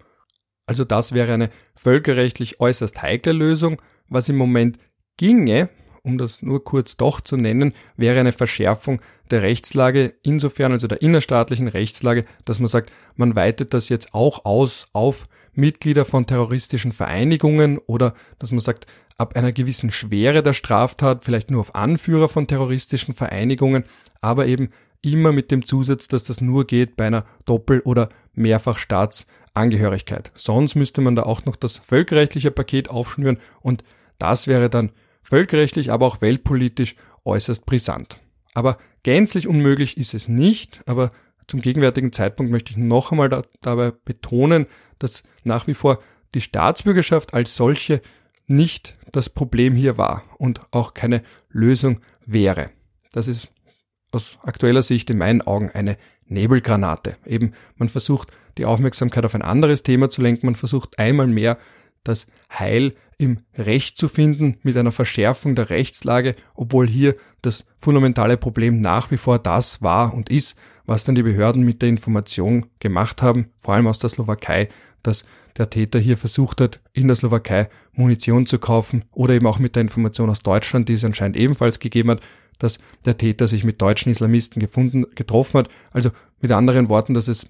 Also das wäre eine völkerrechtlich äußerst heikle Lösung. Was im Moment ginge, um das nur kurz doch zu nennen, wäre eine Verschärfung der Rechtslage, insofern also der innerstaatlichen Rechtslage, dass man sagt, man weitet das jetzt auch aus auf Mitglieder von terroristischen Vereinigungen oder dass man sagt, ab einer gewissen Schwere der Straftat, vielleicht nur auf Anführer von terroristischen Vereinigungen, aber eben immer mit dem Zusatz, dass das nur geht bei einer Doppel- oder Mehrfachstaatsangehörigkeit. Sonst müsste man da auch noch das völkerrechtliche Paket aufschnüren und das wäre dann völkerrechtlich, aber auch weltpolitisch äußerst brisant. Aber gänzlich unmöglich ist es nicht, aber zum gegenwärtigen Zeitpunkt möchte ich noch einmal da, dabei betonen, dass nach wie vor die Staatsbürgerschaft als solche nicht das Problem hier war und auch keine Lösung wäre. Das ist aus aktueller Sicht in meinen Augen eine Nebelgranate. Eben, man versucht die Aufmerksamkeit auf ein anderes Thema zu lenken, man versucht einmal mehr das Heil im Recht zu finden mit einer Verschärfung der Rechtslage, obwohl hier das fundamentale Problem nach wie vor das war und ist, was dann die Behörden mit der Information gemacht haben, vor allem aus der Slowakei, dass der Täter hier versucht hat, in der Slowakei Munition zu kaufen oder eben auch mit der Information aus Deutschland, die es anscheinend ebenfalls gegeben hat, dass der Täter sich mit deutschen Islamisten gefunden, getroffen hat. Also mit anderen Worten, dass es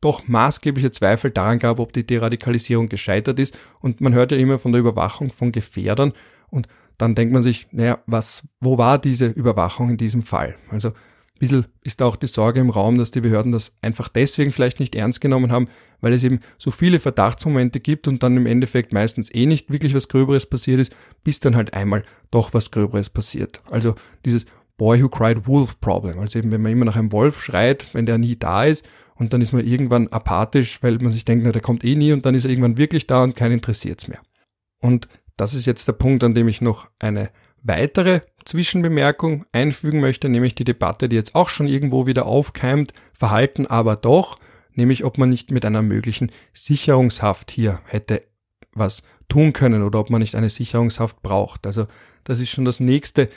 doch maßgebliche Zweifel daran gab, ob die Deradikalisierung gescheitert ist. Und man hört ja immer von der Überwachung von Gefährdern und dann denkt man sich, naja, was, wo war diese Überwachung in diesem Fall? Also bisschen ist auch die Sorge im Raum, dass die Behörden das einfach deswegen vielleicht nicht ernst genommen haben, weil es eben so viele Verdachtsmomente gibt und dann im Endeffekt meistens eh nicht wirklich was Gröberes passiert ist, bis dann halt einmal doch was Gröberes passiert. Also dieses Boy Who Cried Wolf Problem. Also eben, wenn man immer nach einem Wolf schreit, wenn der nie da ist und dann ist man irgendwann apathisch, weil man sich denkt, na, der kommt eh nie und dann ist er irgendwann wirklich da und keinen interessiert's mehr. Und das ist jetzt der Punkt, an dem ich noch eine weitere Zwischenbemerkung einfügen möchte, nämlich die Debatte, die jetzt auch schon irgendwo wieder aufkeimt, Verhalten aber doch, nämlich ob man nicht mit einer möglichen Sicherungshaft hier hätte was tun können oder ob man nicht eine Sicherungshaft braucht. Also das ist schon das nächste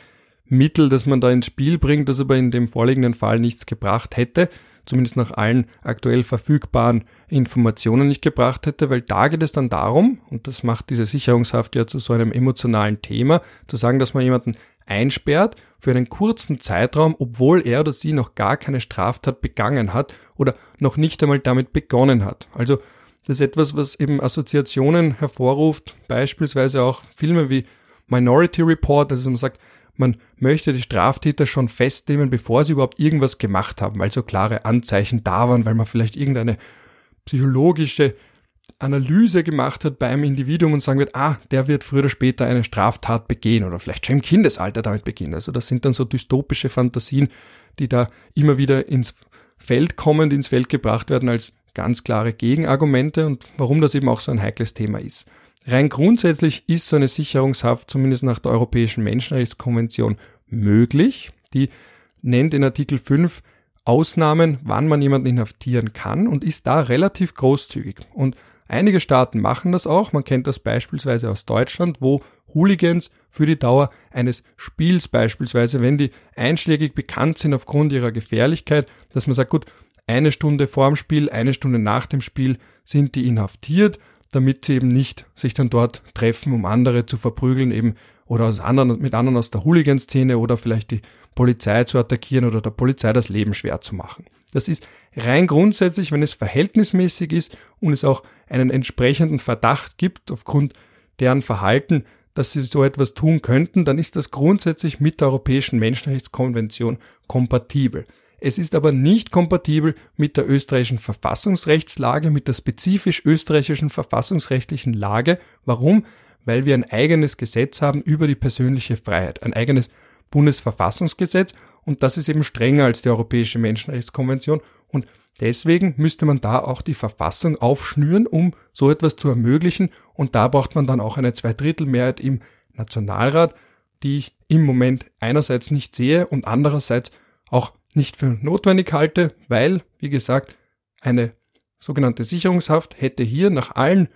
Mittel, das man da ins Spiel bringt, das aber in dem vorliegenden Fall nichts gebracht hätte zumindest nach allen aktuell verfügbaren Informationen nicht gebracht hätte, weil da geht es dann darum, und das macht diese Sicherungshaft ja zu so einem emotionalen Thema, zu sagen, dass man jemanden einsperrt für einen kurzen Zeitraum, obwohl er oder sie noch gar keine Straftat begangen hat oder noch nicht einmal damit begonnen hat. Also das ist etwas, was eben Assoziationen hervorruft, beispielsweise auch Filme wie Minority Report, also man sagt, man möchte die Straftäter schon festnehmen, bevor sie überhaupt irgendwas gemacht haben, weil so klare Anzeichen da waren, weil man vielleicht irgendeine psychologische Analyse gemacht hat beim Individuum und sagen wird, ah, der wird früher oder später eine Straftat begehen oder vielleicht schon im Kindesalter damit beginnen. Also das sind dann so dystopische Fantasien, die da immer wieder ins Feld kommen, die ins Feld gebracht werden als ganz klare Gegenargumente und warum das eben auch so ein heikles Thema ist. Rein grundsätzlich ist so eine Sicherungshaft zumindest nach der Europäischen Menschenrechtskonvention möglich. Die nennt in Artikel 5 Ausnahmen, wann man jemanden inhaftieren kann und ist da relativ großzügig. Und einige Staaten machen das auch. Man kennt das beispielsweise aus Deutschland, wo Hooligans für die Dauer eines Spiels beispielsweise, wenn die einschlägig bekannt sind aufgrund ihrer Gefährlichkeit, dass man sagt, gut, eine Stunde vorm Spiel, eine Stunde nach dem Spiel sind die inhaftiert damit sie eben nicht sich dann dort treffen, um andere zu verprügeln, eben oder aus anderen, mit anderen aus der Hooligan-Szene oder vielleicht die Polizei zu attackieren oder der Polizei das Leben schwer zu machen. Das ist rein grundsätzlich, wenn es verhältnismäßig ist und es auch einen entsprechenden Verdacht gibt aufgrund deren Verhalten, dass sie so etwas tun könnten, dann ist das grundsätzlich mit der Europäischen Menschenrechtskonvention kompatibel. Es ist aber nicht kompatibel mit der österreichischen Verfassungsrechtslage, mit der spezifisch österreichischen verfassungsrechtlichen Lage. Warum? Weil wir ein eigenes Gesetz haben über die persönliche Freiheit, ein eigenes Bundesverfassungsgesetz und das ist eben strenger als die Europäische Menschenrechtskonvention und deswegen müsste man da auch die Verfassung aufschnüren, um so etwas zu ermöglichen und da braucht man dann auch eine Zweidrittelmehrheit im Nationalrat, die ich im Moment einerseits nicht sehe und andererseits auch nicht für notwendig halte, weil, wie gesagt, eine sogenannte Sicherungshaft hätte hier nach allen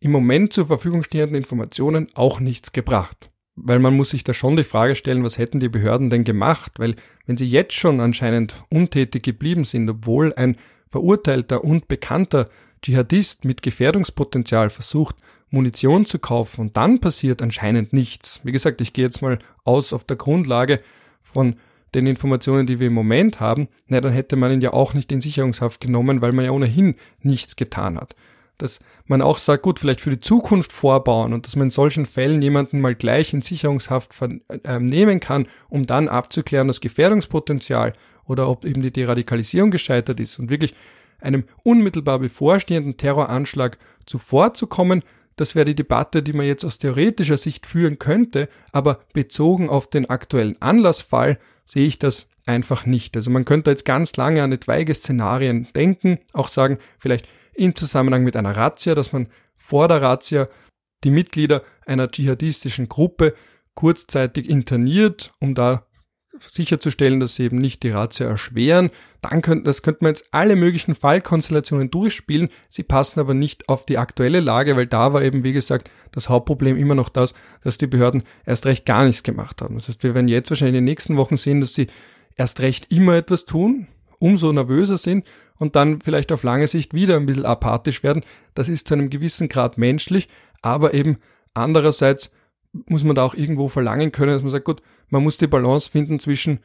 im Moment zur Verfügung stehenden Informationen auch nichts gebracht. Weil man muss sich da schon die Frage stellen, was hätten die Behörden denn gemacht? Weil wenn sie jetzt schon anscheinend untätig geblieben sind, obwohl ein verurteilter und bekannter Dschihadist mit Gefährdungspotenzial versucht, Munition zu kaufen und dann passiert anscheinend nichts. Wie gesagt, ich gehe jetzt mal aus auf der Grundlage von den Informationen, die wir im Moment haben, na, dann hätte man ihn ja auch nicht in Sicherungshaft genommen, weil man ja ohnehin nichts getan hat. Dass man auch sagt, gut, vielleicht für die Zukunft vorbauen und dass man in solchen Fällen jemanden mal gleich in Sicherungshaft äh, nehmen kann, um dann abzuklären, das Gefährdungspotenzial oder ob eben die Deradikalisierung gescheitert ist und wirklich einem unmittelbar bevorstehenden Terroranschlag zuvorzukommen, das wäre die Debatte, die man jetzt aus theoretischer Sicht führen könnte, aber bezogen auf den aktuellen Anlassfall sehe ich das einfach nicht. Also man könnte jetzt ganz lange an etwaige Szenarien denken, auch sagen, vielleicht im Zusammenhang mit einer Razzia, dass man vor der Razzia die Mitglieder einer dschihadistischen Gruppe kurzzeitig interniert, um da sicherzustellen, dass sie eben nicht die Razzia erschweren. Dann könnte, das könnte man jetzt alle möglichen Fallkonstellationen durchspielen. Sie passen aber nicht auf die aktuelle Lage, weil da war eben, wie gesagt, das Hauptproblem immer noch das, dass die Behörden erst recht gar nichts gemacht haben. Das heißt, wir werden jetzt wahrscheinlich in den nächsten Wochen sehen, dass sie erst recht immer etwas tun, umso nervöser sind und dann vielleicht auf lange Sicht wieder ein bisschen apathisch werden. Das ist zu einem gewissen Grad menschlich, aber eben andererseits muss man da auch irgendwo verlangen können, dass man sagt, gut, man muss die Balance finden zwischen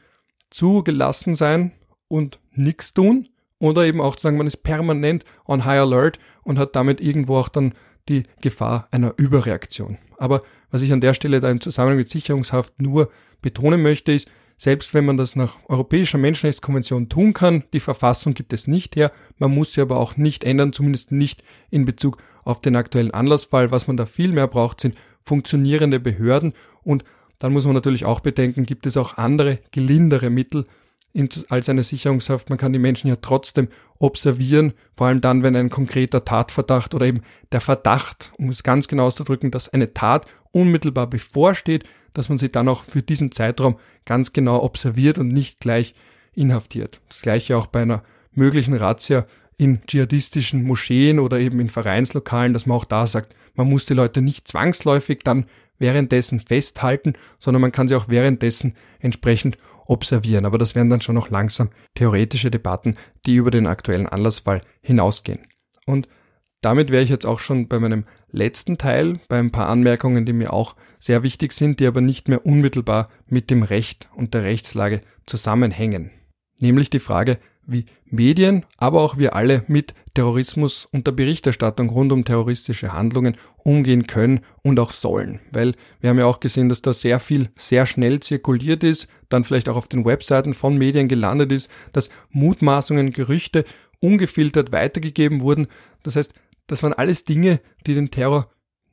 zu gelassen sein und nichts tun oder eben auch zu sagen, man ist permanent on high alert und hat damit irgendwo auch dann die Gefahr einer Überreaktion. Aber was ich an der Stelle da im Zusammenhang mit Sicherungshaft nur betonen möchte, ist, selbst wenn man das nach Europäischer Menschenrechtskonvention tun kann, die Verfassung gibt es nicht her, man muss sie aber auch nicht ändern, zumindest nicht in Bezug auf den aktuellen Anlassfall. Was man da viel mehr braucht, sind funktionierende Behörden und dann muss man natürlich auch bedenken, gibt es auch andere, gelindere Mittel als eine Sicherungshaft. Man kann die Menschen ja trotzdem observieren, vor allem dann, wenn ein konkreter Tatverdacht oder eben der Verdacht, um es ganz genau auszudrücken, dass eine Tat unmittelbar bevorsteht, dass man sie dann auch für diesen Zeitraum ganz genau observiert und nicht gleich inhaftiert. Das gleiche auch bei einer möglichen Razzia in dschihadistischen Moscheen oder eben in Vereinslokalen, dass man auch da sagt, man muss die Leute nicht zwangsläufig dann währenddessen festhalten, sondern man kann sie auch währenddessen entsprechend observieren. Aber das wären dann schon noch langsam theoretische Debatten, die über den aktuellen Anlassfall hinausgehen. Und damit wäre ich jetzt auch schon bei meinem letzten Teil, bei ein paar Anmerkungen, die mir auch sehr wichtig sind, die aber nicht mehr unmittelbar mit dem Recht und der Rechtslage zusammenhängen. Nämlich die Frage, wie Medien, aber auch wir alle mit Terrorismus und der Berichterstattung rund um terroristische Handlungen umgehen können und auch sollen. Weil wir haben ja auch gesehen, dass da sehr viel sehr schnell zirkuliert ist, dann vielleicht auch auf den Webseiten von Medien gelandet ist, dass Mutmaßungen, Gerüchte ungefiltert weitergegeben wurden. Das heißt, das waren alles Dinge, die den Terror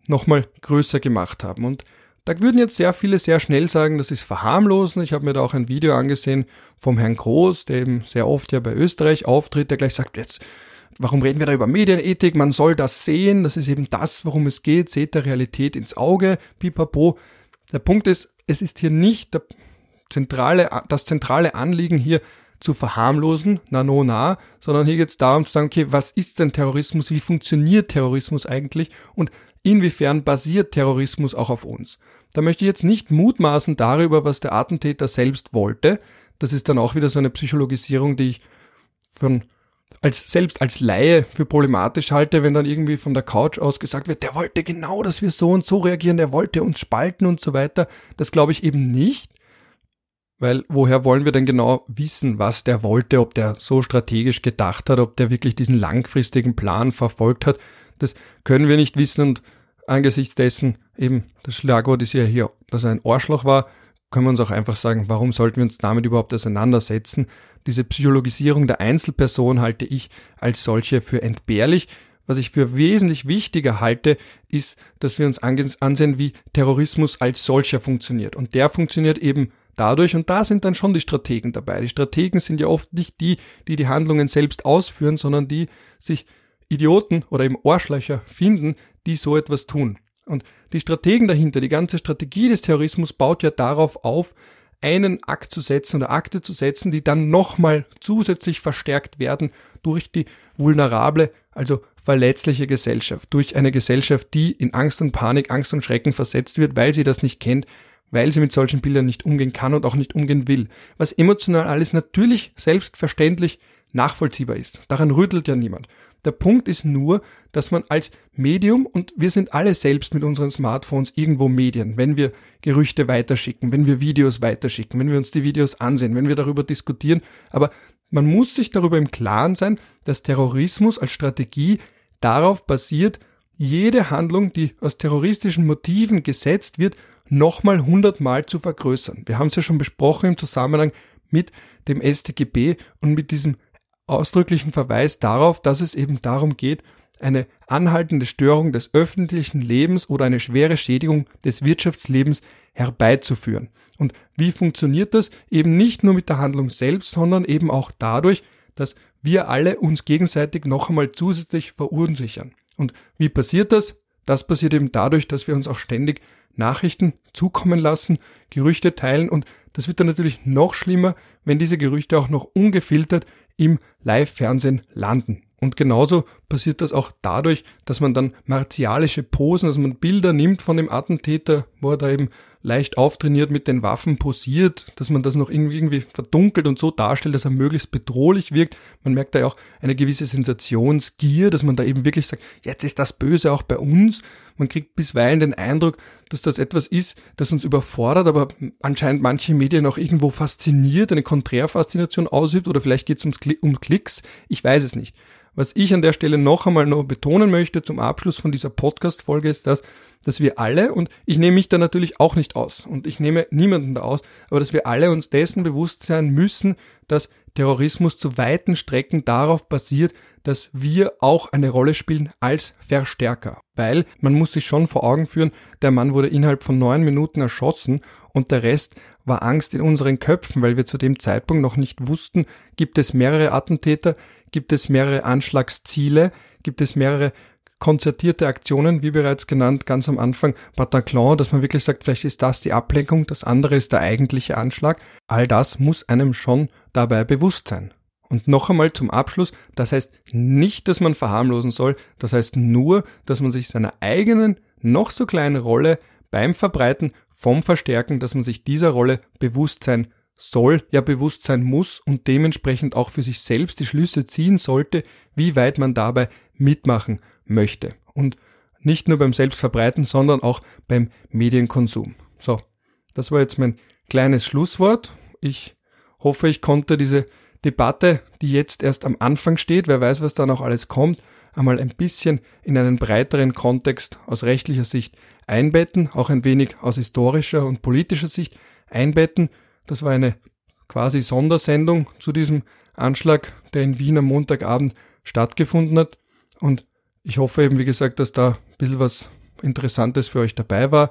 nochmal größer gemacht haben. Und da würden jetzt sehr viele sehr schnell sagen, das ist verharmlosen. Ich habe mir da auch ein Video angesehen vom Herrn Groß, der eben sehr oft ja bei Österreich auftritt, der gleich sagt, jetzt, warum reden wir da über Medienethik? Man soll das sehen, das ist eben das, worum es geht, seht der Realität ins Auge, pipapo. Der Punkt ist, es ist hier nicht zentrale, das zentrale Anliegen hier zu verharmlosen, na no na, sondern hier geht es darum zu sagen, okay, was ist denn Terrorismus, wie funktioniert Terrorismus eigentlich und inwiefern basiert Terrorismus auch auf uns. Da möchte ich jetzt nicht mutmaßen darüber, was der Attentäter selbst wollte. Das ist dann auch wieder so eine Psychologisierung, die ich von als selbst als Laie für problematisch halte, wenn dann irgendwie von der Couch aus gesagt wird, der wollte genau, dass wir so und so reagieren, der wollte uns spalten und so weiter. Das glaube ich eben nicht, weil woher wollen wir denn genau wissen, was der wollte, ob der so strategisch gedacht hat, ob der wirklich diesen langfristigen Plan verfolgt hat. Das können wir nicht wissen und angesichts dessen eben das Schlagwort ist ja hier, dass er ein Arschloch war, können wir uns auch einfach sagen, warum sollten wir uns damit überhaupt auseinandersetzen? Diese Psychologisierung der Einzelperson halte ich als solche für entbehrlich. Was ich für wesentlich wichtiger halte, ist, dass wir uns ansehen, wie Terrorismus als solcher funktioniert. Und der funktioniert eben dadurch, und da sind dann schon die Strategen dabei. Die Strategen sind ja oft nicht die, die die Handlungen selbst ausführen, sondern die sich Idioten oder eben Ohrschlöcher finden, die so etwas tun. Und die Strategen dahinter, die ganze Strategie des Terrorismus baut ja darauf auf, einen Akt zu setzen oder Akte zu setzen, die dann nochmal zusätzlich verstärkt werden durch die vulnerable, also verletzliche Gesellschaft, durch eine Gesellschaft, die in Angst und Panik, Angst und Schrecken versetzt wird, weil sie das nicht kennt, weil sie mit solchen Bildern nicht umgehen kann und auch nicht umgehen will. Was emotional alles natürlich selbstverständlich nachvollziehbar ist. Daran rüttelt ja niemand. Der Punkt ist nur, dass man als Medium, und wir sind alle selbst mit unseren Smartphones irgendwo Medien, wenn wir Gerüchte weiterschicken, wenn wir Videos weiterschicken, wenn wir uns die Videos ansehen, wenn wir darüber diskutieren, aber man muss sich darüber im Klaren sein, dass Terrorismus als Strategie darauf basiert, jede Handlung, die aus terroristischen Motiven gesetzt wird, nochmal hundertmal zu vergrößern. Wir haben es ja schon besprochen im Zusammenhang mit dem StGB und mit diesem ausdrücklichen Verweis darauf, dass es eben darum geht, eine anhaltende Störung des öffentlichen Lebens oder eine schwere Schädigung des Wirtschaftslebens herbeizuführen. Und wie funktioniert das? Eben nicht nur mit der Handlung selbst, sondern eben auch dadurch, dass wir alle uns gegenseitig noch einmal zusätzlich verunsichern. Und wie passiert das? Das passiert eben dadurch, dass wir uns auch ständig Nachrichten zukommen lassen, Gerüchte teilen und das wird dann natürlich noch schlimmer, wenn diese Gerüchte auch noch ungefiltert im Live-Fernsehen landen. Und genauso passiert das auch dadurch, dass man dann martialische Posen, dass man Bilder nimmt von dem Attentäter, wo er da eben leicht auftrainiert mit den Waffen posiert, dass man das noch irgendwie verdunkelt und so darstellt, dass er möglichst bedrohlich wirkt. Man merkt da ja auch eine gewisse Sensationsgier, dass man da eben wirklich sagt, jetzt ist das Böse auch bei uns. Man kriegt bisweilen den Eindruck, dass das etwas ist, das uns überfordert, aber anscheinend manche Medien auch irgendwo fasziniert, eine Konträrfaszination ausübt oder vielleicht geht es um Klicks. Ich weiß es nicht. Was ich an der Stelle noch einmal noch betonen möchte zum Abschluss von dieser Podcast-Folge ist das, dass wir alle, und ich nehme mich da natürlich auch nicht aus, und ich nehme niemanden da aus, aber dass wir alle uns dessen bewusst sein müssen, dass Terrorismus zu weiten Strecken darauf basiert, dass wir auch eine Rolle spielen als Verstärker. Weil man muss sich schon vor Augen führen, der Mann wurde innerhalb von neun Minuten erschossen und der Rest war Angst in unseren Köpfen, weil wir zu dem Zeitpunkt noch nicht wussten, gibt es mehrere Attentäter, gibt es mehrere Anschlagsziele, gibt es mehrere konzertierte Aktionen, wie bereits genannt, ganz am Anfang Bataclan, dass man wirklich sagt, vielleicht ist das die Ablenkung, das andere ist der eigentliche Anschlag. All das muss einem schon dabei bewusst sein. Und noch einmal zum Abschluss, das heißt nicht, dass man verharmlosen soll, das heißt nur, dass man sich seiner eigenen, noch so kleinen Rolle beim Verbreiten vom Verstärken, dass man sich dieser Rolle bewusst sein soll, ja bewusst sein muss und dementsprechend auch für sich selbst die Schlüsse ziehen sollte, wie weit man dabei mitmachen möchte. Und nicht nur beim Selbstverbreiten, sondern auch beim Medienkonsum. So, das war jetzt mein kleines Schlusswort. Ich hoffe, ich konnte diese Debatte, die jetzt erst am Anfang steht, wer weiß, was da noch alles kommt, einmal ein bisschen in einen breiteren Kontext aus rechtlicher Sicht einbetten, auch ein wenig aus historischer und politischer Sicht einbetten das war eine quasi Sondersendung zu diesem Anschlag, der in Wien am Montagabend stattgefunden hat. Und ich hoffe eben, wie gesagt, dass da ein bisschen was Interessantes für euch dabei war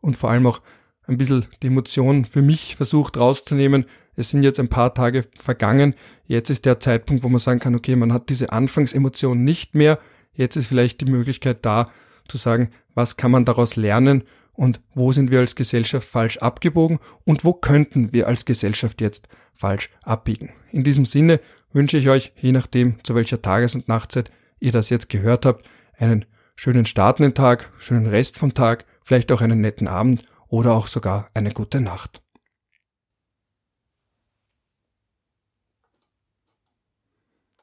und vor allem auch ein bisschen die Emotion für mich versucht rauszunehmen. Es sind jetzt ein paar Tage vergangen. Jetzt ist der Zeitpunkt, wo man sagen kann, okay, man hat diese Anfangsemotion nicht mehr. Jetzt ist vielleicht die Möglichkeit da zu sagen, was kann man daraus lernen und wo sind wir als Gesellschaft falsch abgebogen und wo könnten wir als Gesellschaft jetzt falsch abbiegen. In diesem Sinne wünsche ich euch, je nachdem zu welcher Tages- und Nachtzeit ihr das jetzt gehört habt, einen schönen startenden Tag, schönen Rest vom Tag, vielleicht auch einen netten Abend oder auch sogar eine gute Nacht.